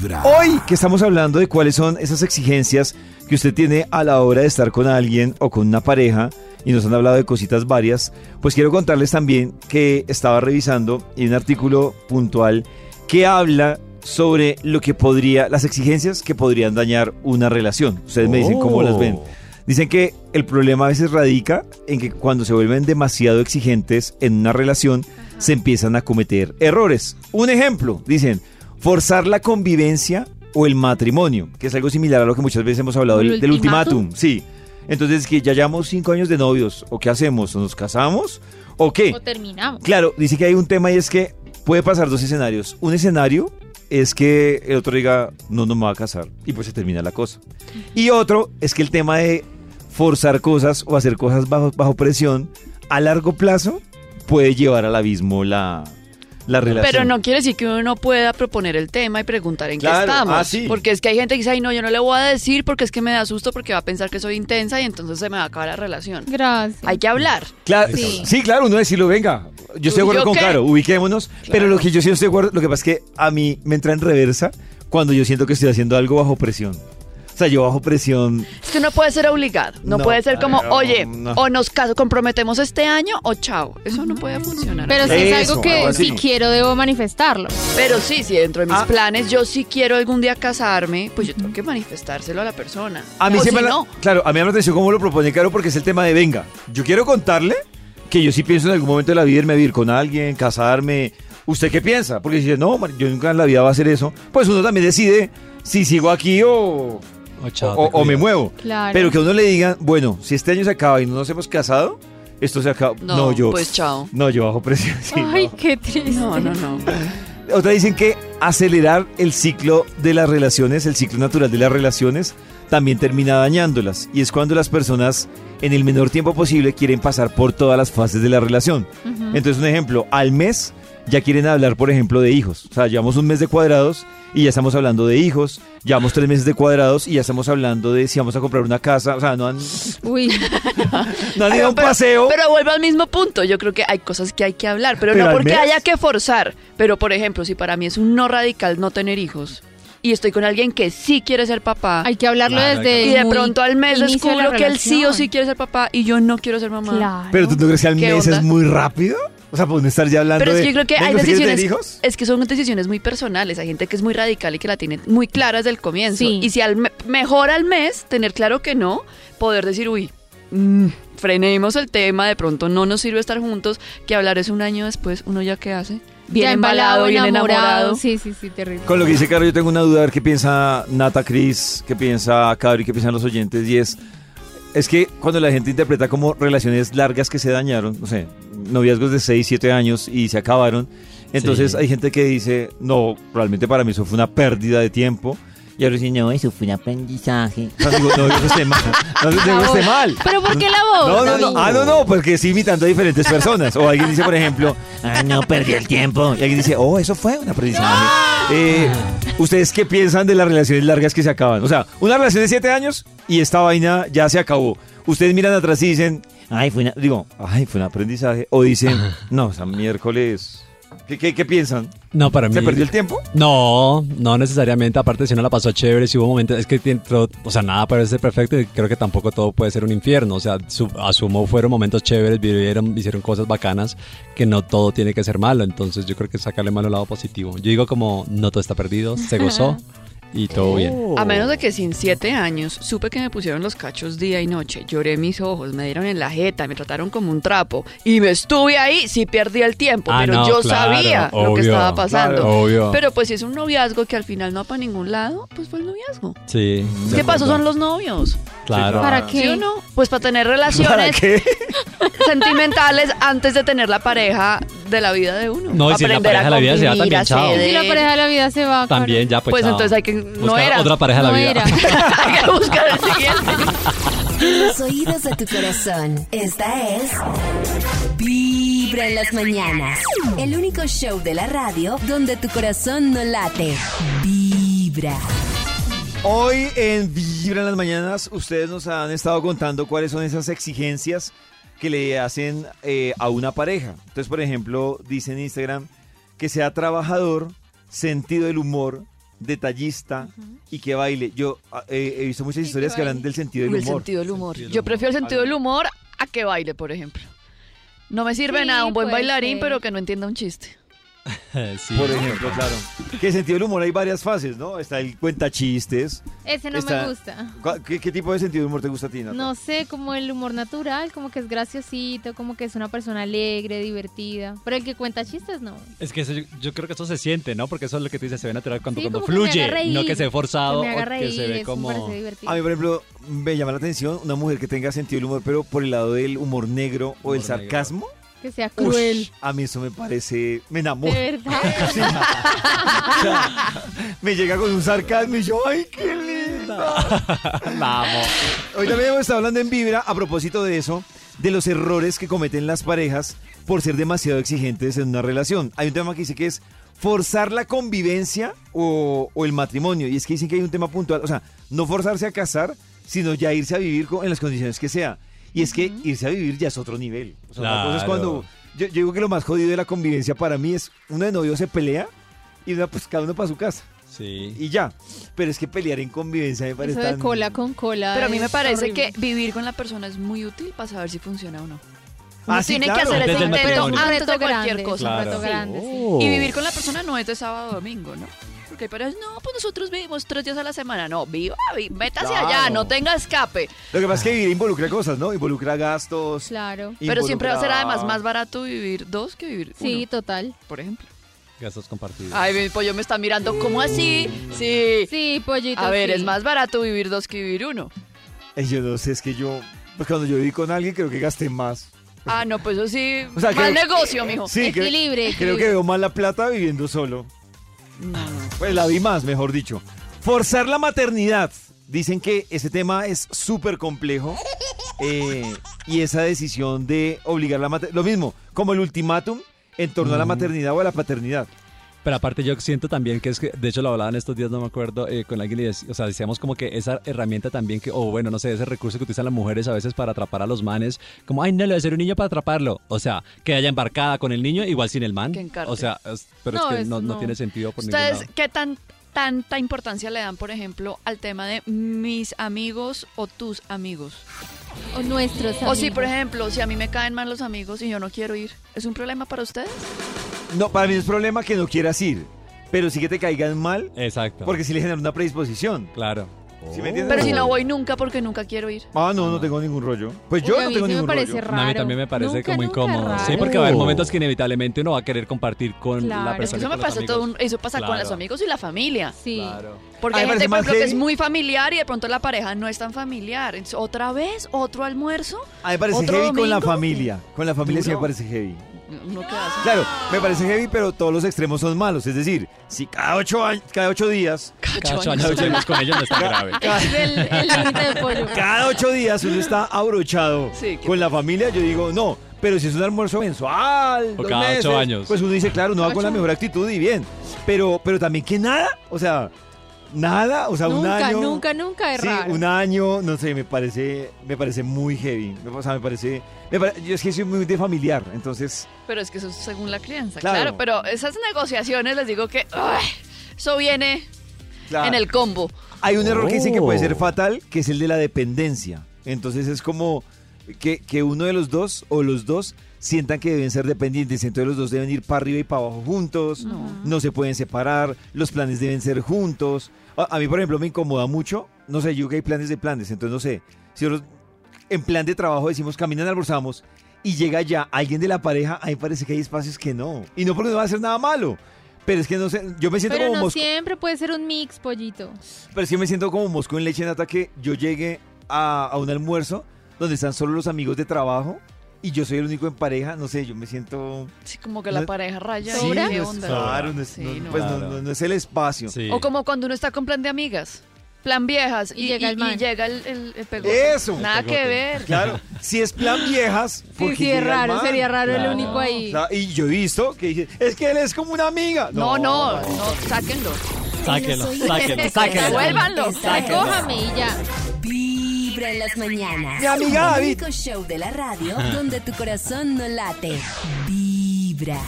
Vibra. Hoy que estamos hablando de cuáles son esas exigencias que usted tiene a la hora de estar con alguien o con una pareja y nos han hablado de cositas varias, pues quiero contarles también que estaba revisando y un artículo puntual que habla sobre lo que podría, las exigencias que podrían dañar una relación. Ustedes me dicen cómo las ven. Dicen que el problema a veces radica en que cuando se vuelven demasiado exigentes en una relación, se empiezan a cometer errores. Un ejemplo, dicen, forzar la convivencia o el matrimonio, que es algo similar a lo que muchas veces hemos hablado ¿El del, ultimátum. Sí. Entonces, que ya llevamos cinco años de novios, ¿o qué hacemos? ¿O nos casamos? ¿O qué? O terminamos. Claro, dice que hay un tema y es que puede pasar dos escenarios. Un escenario es que el otro diga, no, no me va a casar, y pues se termina la cosa. Y otro es que el tema de forzar cosas o hacer cosas bajo, bajo presión, a largo plazo, puede llevar al abismo la, la relación. Pero no quiere decir que uno no pueda proponer el tema y preguntar en Claro, qué estamos. ah, sí. Porque es que hay gente que dice, ay, no, yo no le voy a decir porque es que me da susto porque va a pensar que soy intensa y entonces se me va a acabar la relación. Gracias. Hay que hablar. Claro, sí. Sí. claro, uno decirlo, venga, yo estoy de acuerdo ¿Yo con qué? Caro, ubiquémonos, pero lo que yo sí estoy de acuerdo, lo que pasa es que a mí me entra en reversa cuando yo siento que estoy haciendo algo bajo presión. Sea, yo bajo presión, Es que no puede ser obligado. No, No, puede ser como, oye, no. o nos cas- comprometemos este año o chao. Eso no puede funcionar. Pero si es algo que algo si quiero debo manifestarlo. Pero sí, si dentro de mis Ah. planes yo sí quiero algún día casarme, pues yo tengo que manifestárselo a la persona. A mí O siempre, si la- no, claro, a mí me la atención cómo lo propone Caro porque es el tema de venga. Yo quiero contarle que yo sí pienso en algún momento de la vida irme a vivir con alguien, casarme. ¿Usted qué piensa? Porque si dice, no, yo nunca en la vida va a hacer eso, pues uno también decide si sigo aquí O chao, o- me muevo. Claro. Pero que a uno le digan, bueno, si este año se acaba y no nos hemos casado, esto se acaba. No, No, yo. pues chao. No, yo bajo presión. sí, Ay, no. qué triste. no, no, no. Otra dicen que acelerar el ciclo de las relaciones, el ciclo natural de las relaciones, también termina dañándolas. Y es cuando las personas en el menor tiempo posible quieren pasar por todas las fases de la relación. Entonces, un ejemplo, al mes ya quieren hablar, por ejemplo, de hijos. O sea, llevamos un mes de cuadrados y ya estamos hablando de hijos. Llevamos tres meses de cuadrados y ya estamos hablando de si vamos a comprar una casa. O sea, no han, Uy, no han ido a un pero, paseo. pero vuelvo al mismo punto. Yo creo que hay cosas que hay que hablar, pero, Pero no porque haya que forzar. Pero, por ejemplo, si para mí es un no radical no tener hijos y estoy con alguien que sí quiere ser papá hay que hablarlo Claro, desde y de pronto al mes de descubro que él sí o sí quiere ser papá y yo no quiero ser mamá. Claro. Pero tú no crees que al ¿Qué mes onda? es muy rápido? O sea, por no estar ya hablando Pero es de, que yo creo que hay "Venga, ¿usted quiere decisiones, hijos? es que son decisiones muy personales. Hay gente que es muy radical y que la tiene muy clara desde el comienzo. Sí. Y si al me- mejor al mes tener claro que no, poder decir, uy, mm, frenemos el tema, de pronto no nos sirve estar juntos, que hablar es un año después, uno ya qué hace, bien Ya embalado, bien enamorado. Sí, sí, sí, terrible. Con lo que dice Caro, yo tengo una duda, a ver qué piensa Nata Cris, qué piensa Caro y qué piensan los oyentes, y es, es que cuando la gente interpreta como relaciones largas que se dañaron, no sé, noviazgos de 6, 7 años y se acabaron, entonces Sí. hay gente que dice, no, realmente para mí eso fue una pérdida de tiempo, y ahora dicen, no, eso fue un aprendizaje. O sea, digo, no, eso esté mal, no, digo, esté mal. Pero ¿por qué la voz? No, no, no. Ah, no, no, porque estoy imitando a diferentes personas. O alguien dice, por ejemplo, ah, no, perdí el tiempo. Y alguien dice, oh, eso fue un aprendizaje. Eh, ¿Ustedes qué piensan de las relaciones largas que se acaban? O sea, una relación de siete años y esta vaina ya se acabó. Ustedes miran atrás y dicen, ay, fue una, digo, ay, fue un aprendizaje. O dicen, no, o sea, miércoles. ¿Qué, qué, qué piensan? No, para mí. ¿Se perdió el tiempo? No, no necesariamente. Aparte, si uno la pasó chévere, si hubo momentos. Es que o sea, nada parece perfecto y creo que tampoco todo puede ser un infierno. O sea, su- asumo fueron momentos chéveres, vivieron, hicieron cosas bacanas, que no todo tiene que ser malo. Entonces, yo creo que sacarle malo el lado positivo. Yo digo, como no todo está perdido, se gozó y todo bien. A menos de que sin siete años supe que me pusieron los cachos día y noche, lloré mis ojos, me dieron en la jeta, me trataron como un trapo y me estuve ahí, sí perdí el tiempo, Ah, pero no, yo claro, sabía lo que estaba pasando. claro, obvio. Pero pues si es un noviazgo que al final no va para ningún lado, pues fue el noviazgo. Sí. ¿Qué pasó? Son los novios. Claro. ¿Para qué? ¿Sí o no? Pues para tener ¿Para relaciones qué? sentimentales antes de tener la pareja de la vida de uno. No, y si la pareja de la vida se va también, chao. Si la pareja de la vida se va. También, ya pues. Pues chao. entonces hay que... No Buscar era. Otra pareja de No la vida. era. hay que buscar el siguiente. En los oídos de tu corazón, esta es Vibra en las mañanas. El único show de la radio donde tu corazón no late. Vibra. Hoy en Vibra en las Mañanas, ustedes nos han estado contando cuáles son esas exigencias que le hacen eh, a una pareja. Entonces, por ejemplo, dice en Instagram que sea trabajador, sentido del humor, detallista y que baile. Yo ah, eh, he visto muchas historias que hablan del sentido del el humor. sentido del humor. Sentido Yo humor. prefiero el sentido del humor a que baile, por ejemplo. No me sirve Sí, nada un buen bailarín, ser. pero que no entienda un chiste. Sí. Por ejemplo, claro. Que el sentido del humor hay varias fases, ¿no? Está el cuentachistes. Ese no Está- me gusta. ¿Cuál- ¿Qué, qué tipo de sentido del humor te gusta a ti, Nata? No sé, como el humor natural, como que es graciosito, como que es una persona alegre, divertida. Pero el que cuenta chistes, no. Es que eso yo, yo creo que eso se siente, ¿no? Porque eso es lo que tú dices, se ve natural cuando, Sí, cuando que fluye, haga reír, no que se ve forzado que me haga o que reír, se ve como... A mí, por ejemplo, me llama la atención una mujer que tenga sentido del humor, pero por el lado del humor negro o el Humor negro. Que sea Ush, cruel. a mí eso me parece. Me enamora. De verdad. Sí. O sea, me llega con un sarcasmo y yo, ¡ay, qué linda! Amo. Hoy también hemos estado hablando en Vibra a propósito de eso, de los errores que cometen las parejas por ser demasiado exigentes en una relación. Hay un tema que dice que es forzar la convivencia o, o el matrimonio. Y es que dicen que hay un tema puntual, o sea, no forzarse a casar, sino ya irse a vivir con- en las condiciones que sea. Y es que irse a vivir ya es otro nivel. O sea, una cosa es cuando... Yo, yo digo que lo más jodido de la convivencia para mí es uno de novio se pelea y una, pues cada uno para su casa. Sí. Y ya. Pero es que pelear en convivencia me parece Eso de tan- cola con cola. Pero a mí me es parece horrible. que vivir con la persona es muy útil para saber si funciona o no. Ah, sí, tiene claro. que hacer Antes ese del intento matrimonio. antes de cualquier cosa. es un reto Claro. grande, sí. Oh. Y vivir con la persona no es de sábado a domingo, ¿no? Porque parejas, no, pues nosotros vivimos tres días a la semana. No, viva, vi- métase Claro. allá, no tenga escape. Lo que pasa es que vivir involucra cosas, ¿no? Involucra gastos. Claro. Pero siempre va a ser involucra- además más barato vivir dos que vivir Sí, uno, total. por ejemplo. Gastos compartidos. Ay, mi pollo me está mirando, ¿cómo así? Sí. Sí, pollito. A ver, sí. es más barato vivir dos que vivir uno. Eh, Yo no sé, es que yo, pues cuando yo viví con alguien creo que gasté más. Ah, no, pues eso sí. O sea, mal creo- negocio, mijo. Sí, creo- Equilibre, Creo que equilibre. veo más la plata viviendo solo. No, no. Pues la vi más, mejor dicho. Forzar la maternidad. Dicen que ese tema es súper complejo. eh, y esa decisión de obligar la maternidad. Lo mismo, como el ultimátum en torno a la maternidad o a la paternidad. Pero aparte yo siento también que es que, de hecho lo hablaba en estos días, no me acuerdo, eh, con alguien, y dec- o sea, decíamos como que esa herramienta también que, o bueno, no sé, ese recurso que utilizan las mujeres a veces para atrapar a los manes, como, ay, no, le voy a hacer un niño para atraparlo. O sea, que haya embarcada con el niño, igual sin el man. Que. O sea, es- pero No, es que es- no, no no. tiene sentido por ningún ¿Ustedes lado. qué tan tanta importancia le dan, por ejemplo, al tema de mis amigos o tus amigos? O nuestros O si, amigos. por ejemplo, si a mí me caen mal los amigos y yo no quiero ir, ¿es un problema para ustedes? No, para mí no es problema que no quieras ir. Pero sí que te caigan mal. Exacto. Porque sí le genera una predisposición. Claro. ¿Sí me entiendes? Pero si no voy nunca porque nunca quiero ir. Ah, no, no tengo ningún rollo. Pues yo Uy, a no mí tengo sí me ningún parece rollo. raro. a mí también me parece Nunca, como nunca incómodo. raro. Sí, porque va a haber momentos que inevitablemente uno va a querer compartir con Claro. la Es que persona. eso me con los pasa todo un- amigos. eso pasa con Claro. los amigos y la familia. Sí. Claro. Porque hay me gente, parece por más ejemplo, que es heavy. muy familiar y de pronto la pareja no es tan familiar. Entonces, ¿Otra vez? ¿Otro almuerzo? A mí me parece ¿Otro heavy con la domingo? familia. Con la familia sí me Duro. parece heavy. ¿Uno qué hace? Claro, me parece heavy, pero todos los extremos son malos. Es decir, si cada ocho, años, cada ocho días, Cada ocho años salimos con ellos no está grave. Es el el de pollo. cada ocho días uno está abrochado Sí, con la familia, yo digo, no. Pero si es un almuerzo mensual, O dos cada ocho meses, años. pues uno dice, claro, uno va con la Ocho. mejor actitud y bien. Pero, pero también que nada, o sea, nada, o sea, un Nunca, año. nunca, nunca es sí, raro. un año, no sé, me parece, me parece muy heavy. O sea, me parece, me pare- yo es que soy muy de familiar, entonces, Pero es que eso es según la crianza. Claro. Claro, pero esas negociaciones les digo que ¡ay! eso viene claro. en el combo. Hay un error que dicen que puede ser Oh. fatal, que es el de la dependencia. Entonces es como que, que uno de los dos o los dos sientan que deben ser dependientes. Entonces los dos deben ir para arriba y para abajo juntos. No, se pueden separar. Los planes deben ser juntos. A, a mí, por ejemplo, me incomoda mucho. No sé, yo que hay planes de planes. Entonces, no sé. Si nosotros en plan de trabajo decimos caminan, almorzamos y llega ya alguien de la pareja, a mí me parece que hay espacios que no. Y no porque no va a hacer nada malo. Pero es que no sé, yo me siento Pero como no mosco. siempre puede ser un mix, pollito. Pero es que me siento como mosco en leche nata que yo llegue a, a un almuerzo donde están solo los amigos de trabajo y yo soy el único en pareja, no sé, yo me siento... Sí, como que la No- pareja raya. Sí, y no ¿qué es, onda? claro, no es, Sí, no- no. pues no- Claro. no- no es el espacio. Sí. O como cuando uno está con plan de amigas, plan viejas, y, Y llega el man. y llega el, el, el pegote. Eso. Nada que ver. Claro, si es plan viejas... Porque sí, es el raro, sería raro Claro. el único ahí. Claro, Y yo he visto que dice, es que él es como una amiga. No, no, no, sáquenlo. Sáquenlo, sáquenlo, sáquenlo. Devuélvanlo, Recójame y ya. Vibra en las mañanas. Mi amiga El único show de la radio donde tu corazón no late. Vibra.